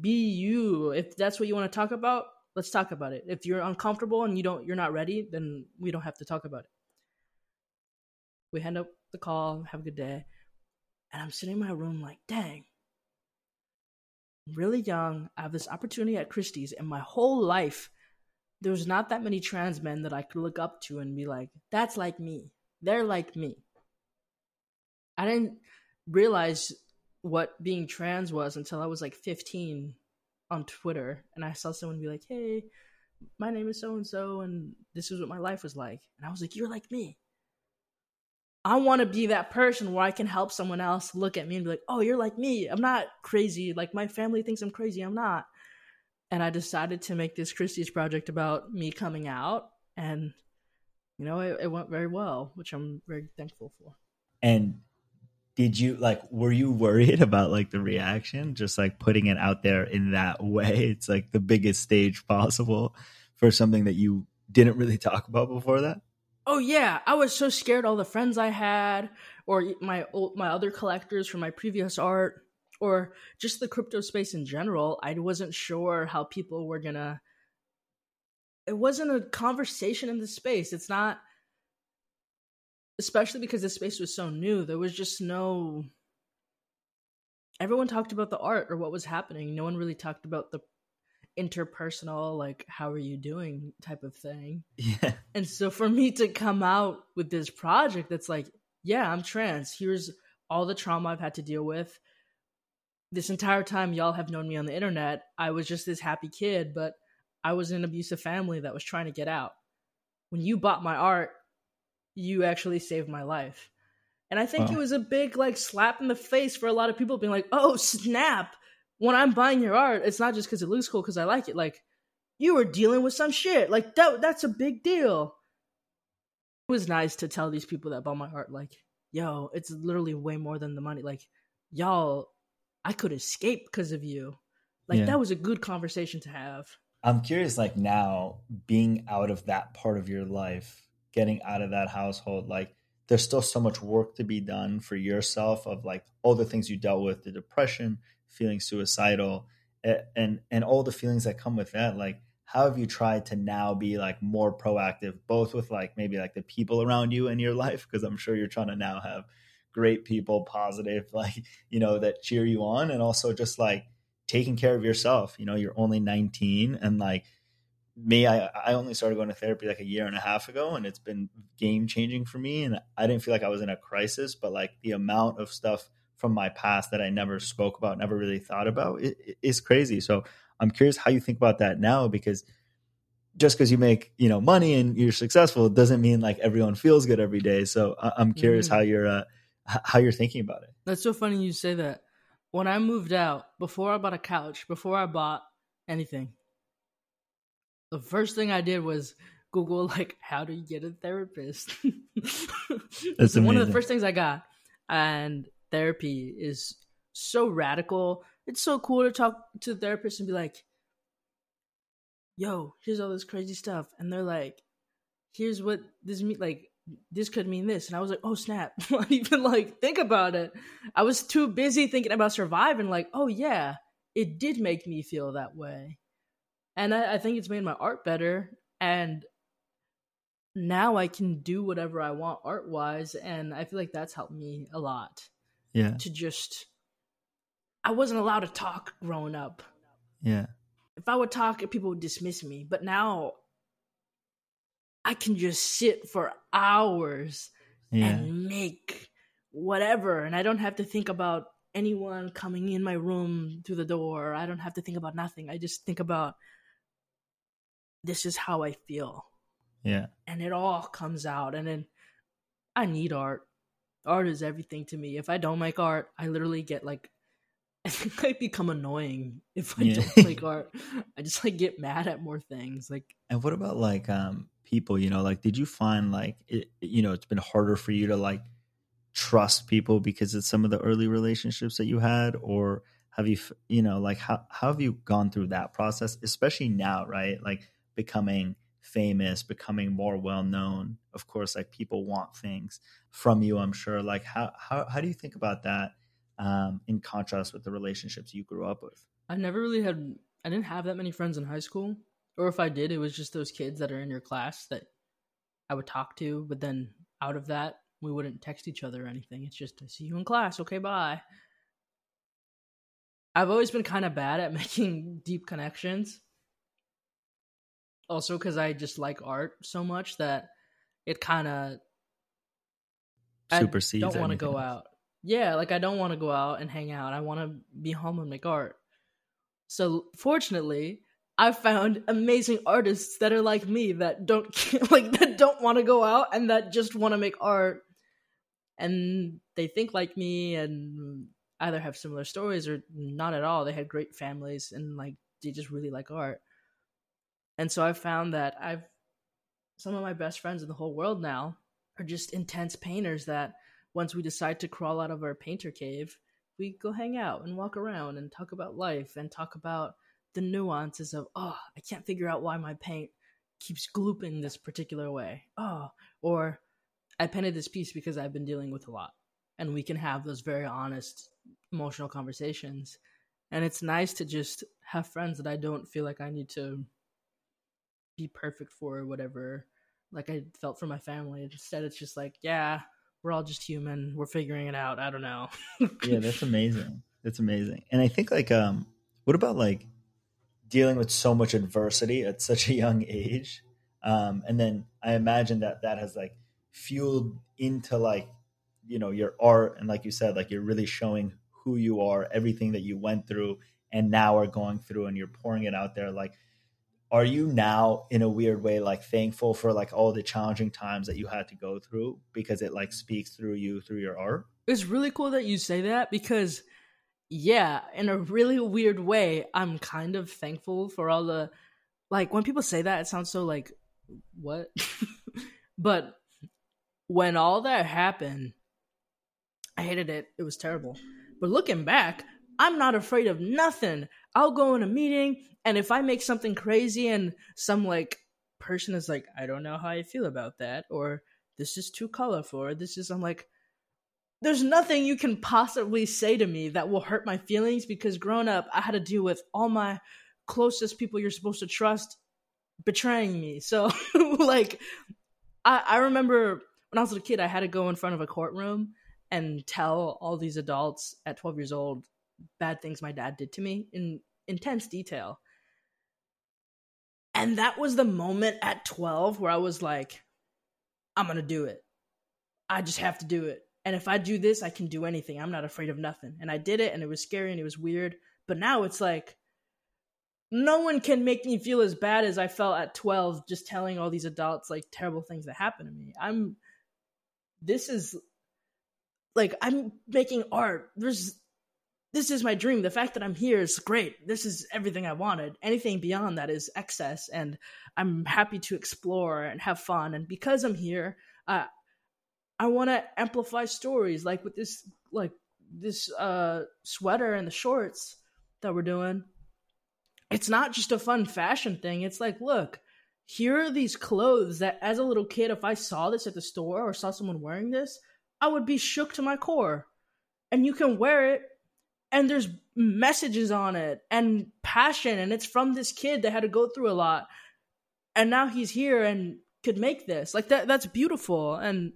Be you. If that's what you want to talk about, let's talk about it. If you're uncomfortable and you don't, you're not ready, then we don't have to talk about it. We hand up the call. Have a good day. And I'm sitting in my room like, dang. I'm really young. I have this opportunity at Christie's, and my whole life there's not that many trans men that I could look up to and be like, that's like me. They're like me. I didn't realize what being trans was until I was like 15 on Twitter and I saw someone be like, "Hey, my name is so and so and this is what my life was like." And I was like, "You're like me." I want to be that person where I can help someone else look at me and be like, "Oh, you're like me. I'm not crazy. Like my family thinks I'm crazy. I'm not." and I decided to make this Christie's project about me coming out, and you know, it, it went very well, which I'm very thankful for. And did you like were you worried about like the reaction just like putting it out there in that way it's like the biggest stage possible for something that you didn't really talk about before that oh yeah i was so scared all the friends i had or my my other collectors from my previous art or just the crypto space in general, I wasn't sure how people were gonna. It wasn't a conversation in the space. It's not, especially because the space was so new. There was just no. Everyone talked about the art or what was happening. No one really talked about the interpersonal, like how are you doing type of thing. Yeah. And so for me to come out with this project that's like, yeah, I'm trans. Here's all the trauma I've had to deal with this entire time y'all have known me on the internet, I was just this happy kid, but I was in an abusive family that was trying to get out. When you bought my art, you actually saved my life. And I think wow. it was a big like slap in the face for a lot of people being like, "Oh, snap. When I'm buying your art, it's not just cuz it looks cool cuz I like it. Like you were dealing with some shit. Like that that's a big deal." It was nice to tell these people that bought my art like, "Yo, it's literally way more than the money. Like y'all I could escape because of you. Like yeah. that was a good conversation to have. I'm curious, like now being out of that part of your life, getting out of that household, like there's still so much work to be done for yourself of like all the things you dealt with, the depression, feeling suicidal, and and all the feelings that come with that. Like, how have you tried to now be like more proactive both with like maybe like the people around you in your life because i'm sure you're trying to now have great people positive like you know that cheer you on and also just like taking care of yourself you know you're only 19 and like me I, I only started going to therapy like a year and a half ago and it's been game changing for me and i didn't feel like i was in a crisis but like the amount of stuff from my past that i never spoke about never really thought about it, it is crazy so I'm curious how you think about that now because just because you make you know money and you're successful doesn't mean like everyone feels good every day. So I'm curious mm-hmm. how you're uh, how you're thinking about it. That's so funny you say that. When I moved out, before I bought a couch, before I bought anything, the first thing I did was Google like how to get a therapist. That's one of the first things I got, and therapy is so radical it's so cool to talk to the therapist and be like, yo, here's all this crazy stuff. And they're like, here's what this mean like this could mean this. And I was like, oh snap. not even like think about it. I was too busy thinking about surviving, like, oh yeah, it did make me feel that way. And I, I think it's made my art better. And now I can do whatever I want art wise. And I feel like that's helped me a lot. Yeah. To just I wasn't allowed to talk growing up. Yeah. If I would talk, people would dismiss me. But now I can just sit for hours yeah. and make whatever. And I don't have to think about anyone coming in my room through the door. I don't have to think about nothing. I just think about this is how I feel. Yeah. And it all comes out. And then I need art. Art is everything to me. If I don't make art, I literally get like I think I become annoying if I yeah. don't like art. I just like get mad at more things. Like, and what about like um people? You know, like did you find like it? You know, it's been harder for you to like trust people because of some of the early relationships that you had, or have you you know like how how have you gone through that process, especially now, right? Like becoming famous, becoming more well known. Of course, like people want things from you. I'm sure. Like how how how do you think about that? um, in contrast with the relationships you grew up with? I never really had. I didn't have that many friends in high school, or if I did, it was just those kids that are in your class that I would talk to. But then out of that, we wouldn't text each other or anything. It's just I see you in class. Okay, bye. I've always been kind of bad at making deep connections. Also, because I just like art so much that it kind of supersedes. I don't want to go out yeah, like I don't want to go out and hang out. I want to be home and make art. So fortunately, I found amazing artists that are like me that don't like that don't want to go out and that just want to make art and they think like me and either have similar stories or not at all. They had great families and like they just really like art. And so I've found that I've some of my best friends in the whole world now are just intense painters that once we decide to crawl out of our painter cave, we go hang out and walk around and talk about life and talk about the nuances of, oh, I can't figure out why my paint keeps glooping this particular way. Oh, or I painted this piece because I've been dealing with a lot. And we can have those very honest, emotional conversations. And it's nice to just have friends that I don't feel like I need to be perfect for or whatever, like I felt for my family. Instead, it's just like, yeah, we're all just human. We're figuring it out. I don't know. yeah, that's amazing. That's amazing. And I think like um what about like dealing with so much adversity at such a young age? Um and then I imagine that that has like fueled into like you know your art and like you said like you're really showing who you are, everything that you went through and now are going through and you're pouring it out there like are you now in a weird way like thankful for like all the challenging times that you had to go through because it like speaks through you through your art? It's really cool that you say that because yeah in a really weird way i'm kind of thankful for all the like when people say that it sounds so like what? But when all that happened i hated it. It was terrible. But looking back i'm not afraid of nothing i'll go in a meeting and if I make something crazy and some like person is like, I don't know how I feel about that, or this is too colorful, or this is, I'm like, there's nothing you can possibly say to me that will hurt my feelings because growing up, I had to deal with all my closest people you're supposed to trust betraying me. So like I, I remember when I was a kid, I had to go in front of a courtroom and tell all these adults at 12 years old bad things my dad did to me in intense detail. And that was the moment at 12 where I was like, I'm going to do it. I just have to do it. And if I do this, I can do anything. I'm not afraid of nothing. And I did it, and it was scary and it was weird. But now it's like, no one can make me feel as bad as I felt at 12 just telling all these adults like terrible things that happened to me. I'm this is like I'm making art. There's this is my dream. The fact that I'm here is great. This is everything I wanted. Anything beyond that is excess and I'm happy to explore and have fun and because I'm here, uh, I want to amplify stories like with this like this uh sweater and the shorts that we're doing it's not just a fun fashion thing. It's like, look, here are these clothes that as a little kid, if I saw this at the store or saw someone wearing this, I would be shook to my core. And you can wear it, and there's messages on it and passion, and it's from this kid that had to go through a lot. And now he's here and could make this. Like that that's beautiful. And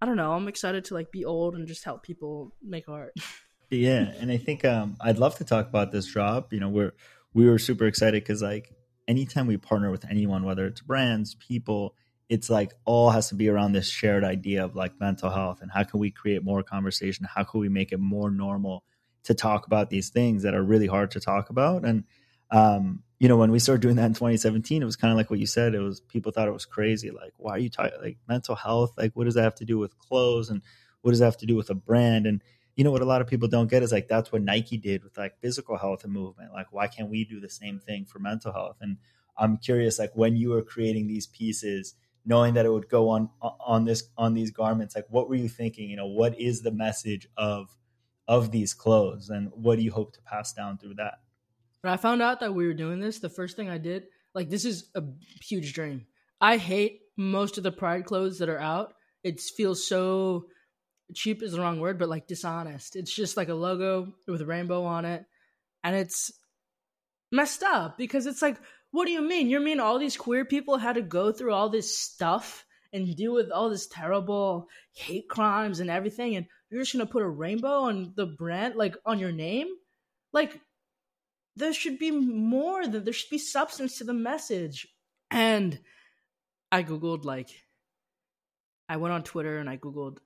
I don't know, I'm excited to like be old and just help people make art. yeah, and I think um I'd love to talk about this drop. You know, we're we were super excited because like anytime we partner with anyone, whether it's brands, people, it's like all has to be around this shared idea of like mental health and how can we create more conversation? How can we make it more normal to talk about these things that are really hard to talk about? And um, you know, when we started doing that in 2017, it was kind of like what you said. It was people thought it was crazy. Like, why are you talking like mental health? Like, what does that have to do with clothes? And what does that have to do with a brand? And you know what a lot of people don't get is like that's what Nike did with like physical health and movement. Like why can't we do the same thing for mental health? And I'm curious like when you were creating these pieces knowing that it would go on on this on these garments like what were you thinking you know what is the message of of these clothes and what do you hope to pass down through that when i found out that we were doing this the first thing i did like this is a huge dream i hate most of the pride clothes that are out it feels so cheap is the wrong word, but like dishonest. It's just like a logo with a rainbow on it. And it's messed up because it's like, what do you mean? You mean all these queer people had to go through all this stuff and deal with all this terrible hate crimes and everything, and you're just gonna put a rainbow on the brand, like on your name? Like, there should be more than there should be substance to the message. And I Googled, like, I went on Twitter and I Googled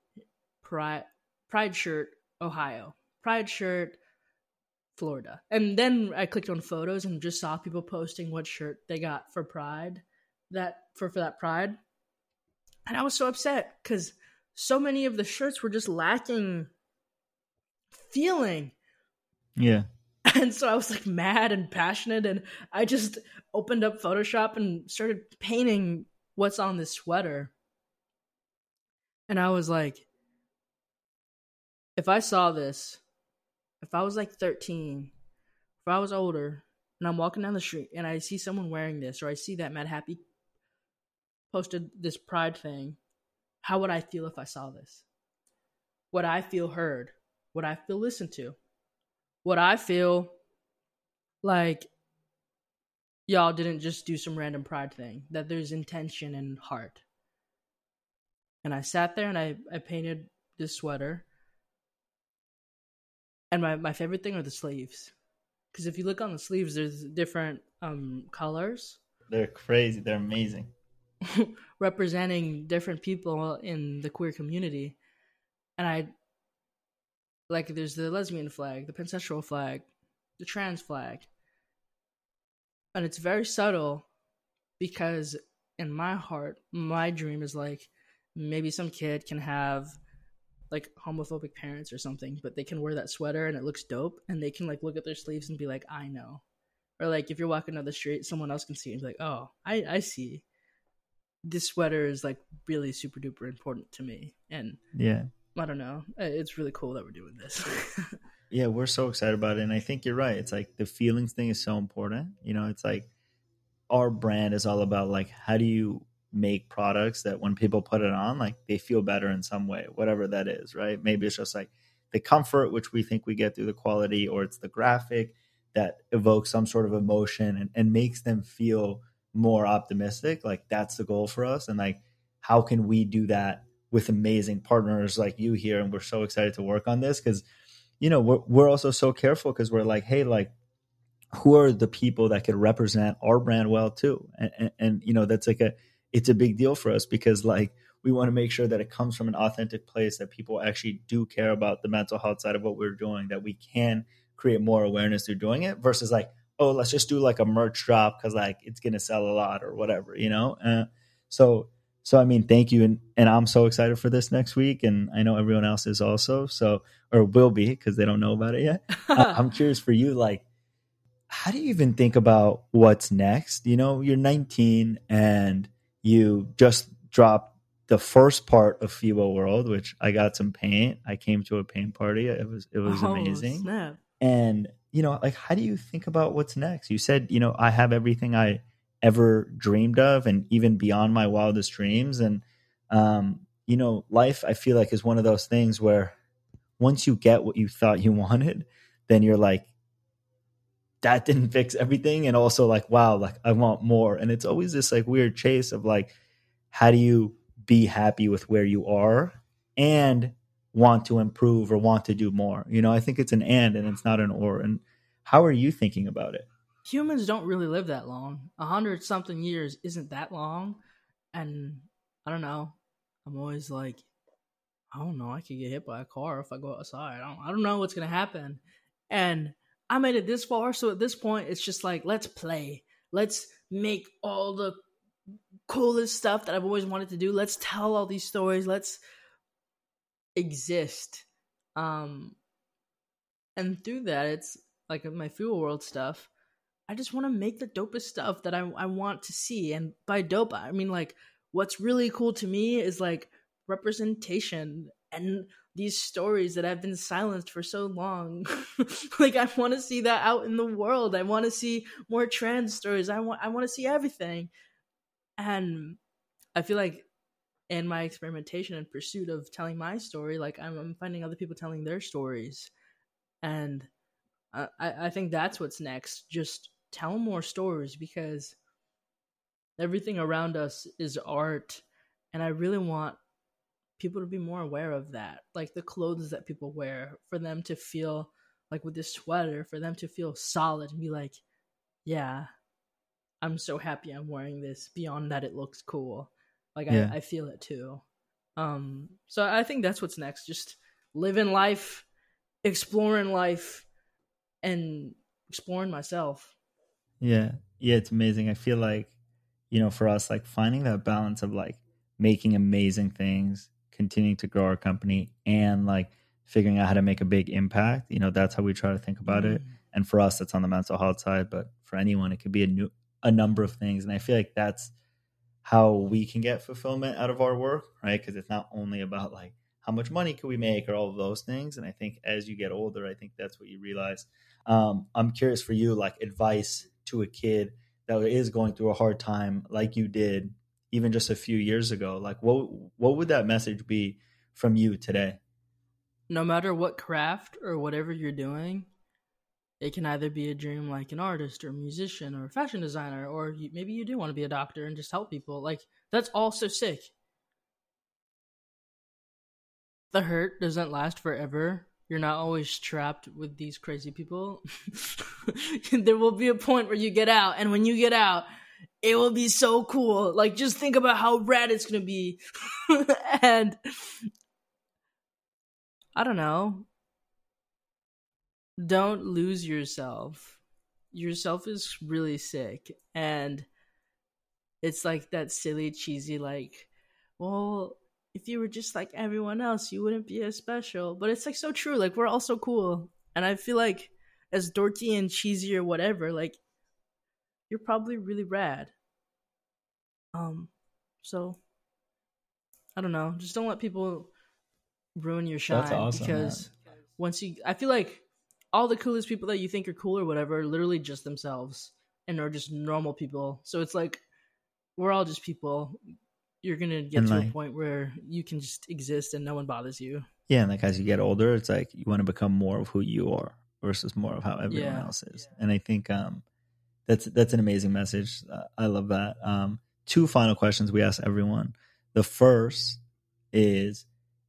Pride Pride shirt Ohio, Pride shirt Florida. And then I clicked on photos and just saw people posting what shirt they got for Pride, that for for that Pride. And I was so upset cuz so many of the shirts were just lacking feeling. Yeah. And so I was like mad and passionate and I just opened up Photoshop and started painting what's on this sweater. And I was like, if I saw this, if I was like 13, if I was older, and I'm walking down the street and I see someone wearing this, or I see that Madhappy posted this pride thing, how would I feel if I saw this? Would I feel heard? Would I feel listened to? Would I feel like y'all didn't just do some random pride thing, that there's intention and heart? And I sat there and I, I painted this sweater and my, my favorite thing are the sleeves. Because if you look on the sleeves, there's different um, colors. They're crazy. They're amazing. representing different people in the queer community. And I like there's the lesbian flag, the pansexual flag, the trans flag. And it's very subtle because in my heart, my dream is like maybe some kid can have like homophobic parents or something, but they can wear that sweater and it looks dope, and they can like look at their sleeves and be like, "I know," or like if you're walking down the street, someone else can see it and be like, "Oh, I I see." This sweater is like really super duper important to me, and yeah, I don't know, it's really cool that we're doing this. yeah, we're so excited about it, and I think you're right. It's like the feelings thing is so important. You know, it's like our brand is all about like how do you make products that when people put it on, like they feel better in some way, whatever that is, right? Maybe it's just like the comfort, which we think we get through the quality, or it's the graphic that evokes some sort of emotion and, and makes them feel more optimistic. Like that's the goal for us. And like, how can we do that with amazing partners like you here? And we're so excited to work on this because, you know, we're, we're also so careful because we're like, hey, like, who are the people that could represent our brand well too? And, and, and you know, that's like a, it's a big deal for us because like we want to make sure that it comes from an authentic place that people actually do care about the mental health side of what we're doing, that we can create more awareness through doing it versus like, oh, let's just do like a merch drop because like it's gonna sell a lot or whatever, you know. Uh, so so I mean, thank you, and and I'm so excited for this next week, and I know everyone else is also. So or will be because they don't know about it yet. I'm curious for you, like, how do you even think about what's next? You know, you're 19 and you just dropped the first part of Fewo World, which I got some paint. I came to a paint party. It was it was Oh, amazing. snap. And you know, like how do you think about what's next? You said, you know, I have everything I ever dreamed of and even beyond my wildest dreams and um you know, life I feel like is one of those things where once you get what you thought you wanted, then you're like that didn't fix everything and also like wow, like I want more. And it's always this like weird chase of like how do you be happy with where you are and want to improve or want to do more. You know, I think it's an and and it's not an or. And how are you thinking about it? humans don't really live that long. A hundred something years isn't that long, and I don't know. I'm always like, I don't know. I could get hit by a car if I go outside. I don't. I don't know what's gonna happen, and I made it this far. So at this point, it's just like let's play. Let's make all the coolest stuff that I've always wanted to do. Let's tell all these stories. Let's exist. Um, and through that, it's like my Fewo World stuff. I just want to make the dopest stuff that I I want to see. And by dope, I mean like what's really cool to me is like representation and these stories that have been silenced for so long. like I want to see that out in the world. I want to see more trans stories. I want I want to see everything. And I feel like in my experimentation and pursuit of telling my story, like I'm, I'm finding other people telling their stories. And I, I think that's what's next. Just tell more stories because everything around us is art and i really want people to be more aware of that like the clothes that people wear for them to feel like with this sweater for them to feel solid and be like yeah i'm so happy i'm wearing this beyond that it looks cool like Yeah. I, I feel it too um so i think that's what's next just living life exploring life and exploring myself Yeah. Yeah, it's amazing. I feel like, you know, for us, like finding that balance of like making amazing things, continuing to grow our company, and like figuring out how to make a big impact. You know, that's how we try to think about it. Mm. And for us, that's on the mental health side. But for anyone, it could be a new a number of things. And I feel like that's how we can get fulfillment out of our work, right? Because it's not only about like how much money can we make or all of those things. And I think as you get older, I think that's what you realize. Um, I'm curious for you, like advice to a kid that is going through a hard time, like you did, even just a few years ago. Like, what what would that message be from you today? no matter what craft or whatever you're doing, it can either be a dream like an artist or a musician or a fashion designer, or you, maybe you do want to be a doctor and just help people. Like, that's all so sick. The hurt doesn't last forever. You're not always trapped with these crazy people. there will be a point where you get out, and when you get out, it will be so cool. Like, just think about how rad it's gonna be. and I don't know. Don't lose yourself. Yourself is really sick. And it's like that silly, cheesy, like, well, if you were just like everyone else, you wouldn't be as special. But it's like so true. Like, we're all so cool. And I feel like, as dorky and cheesy or whatever, like, you're probably really rad. Um, so, I don't know. Just don't let people ruin your shine That's awesome, because once you i feel like all the coolest people that you think are cool or whatever are literally just themselves and are just normal people so it's like we're all just people you're gonna get And, to a point where you can just exist and no one bothers you Yeah, and like as you get older, it's like you want to become more of who you are versus more of how everyone Yeah. else is. And I think um that's that's an amazing message. Uh, I love that. Um, two final questions we ask everyone. The first is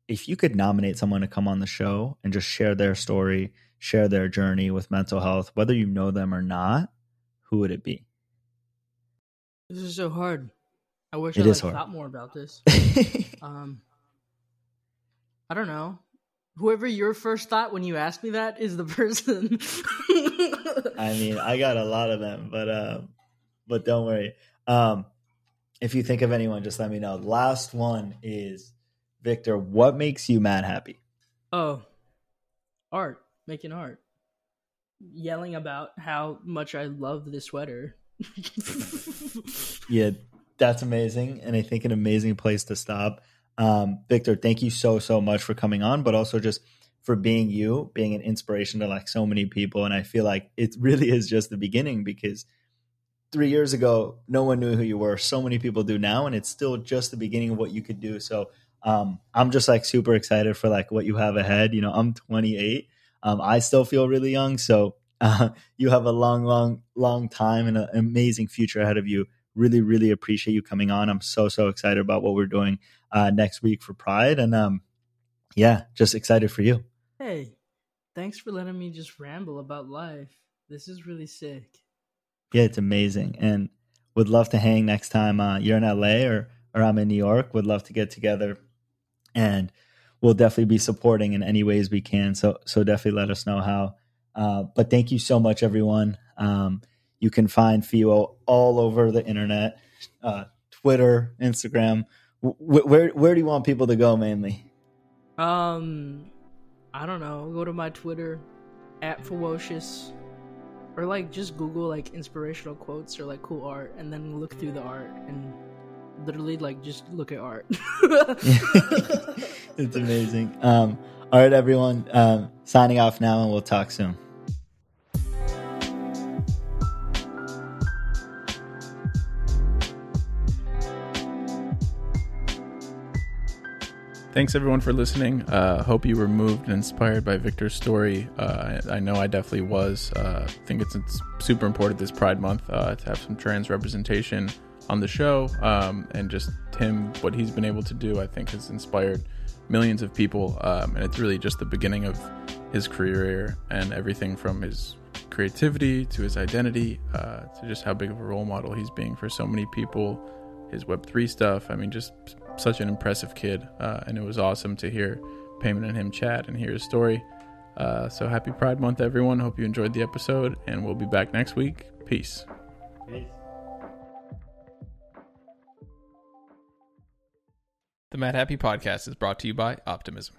if you could nominate someone to come on the show and just share their story, share their journey with mental health, whether you know them or not, who would it be? This is so hard. I wish It I like, thought more about this. Um, I don't know. Whoever your first thought when you asked me that is the person. I mean, I got a lot of them, but uh, but don't worry. Um, if you think of anyone, just let me know. Last one is Victor. What makes you mad happy? oh, art, making art, yelling about how much I love this sweater. Yeah, that's amazing, and I think an amazing place to stop. Um, Victor, thank you so so much for coming on, but also just for being you, being an inspiration to like so many people. And I feel like it really is just the beginning because three years ago, no one knew who you were. So many people do now, and it's still just the beginning of what you could do. So um, I'm just like super excited for like what you have ahead. You know, I'm 28. Um, I still feel really young, so uh, you have a long, long, long time and an amazing future ahead of you. Really, really appreciate you coming on. I'm so, so excited about what we're doing uh, next week for Pride, and um, yeah, just excited for you. hey, thanks for letting me just ramble about life. This is really sick. Yeah, it's amazing, and would love to hang next time uh, you're in LA or or I'm in New York. Would love to get together, and we'll definitely be supporting in any ways we can. So so definitely let us know how. Uh, but thank you so much, everyone. Um, you can find Fewo all over the internet, uh, Twitter, Instagram. W- where where do you want people to go mainly? Um, I don't know. Go to my Twitter at FEWOCiOUS, or like just Google like inspirational quotes or like cool art, and then look through the art and literally like just look at art. it's amazing. Um, all right, everyone. Um, signing off now, and we'll talk soon. Thanks everyone for listening. Uh, hope you were moved and inspired by Victor's story. Uh, I, I know I definitely was. Uh, I think it's, it's super important this Pride Month uh, to have some trans representation on the show, um, and just him what he's been able to do. I think has inspired millions of people, um, and it's really just the beginning of his career and everything from his creativity to his identity uh, to just how big of a role model he's being for so many people. His Web three stuff. I mean, just such an impressive kid, uh, and it was awesome to hear Peiman and him chat and hear his story. Uh, so happy Pride Month, everyone. Hope you enjoyed the episode, and we'll be back next week. Peace. The Madhappy Podcast is brought to you by Optimism.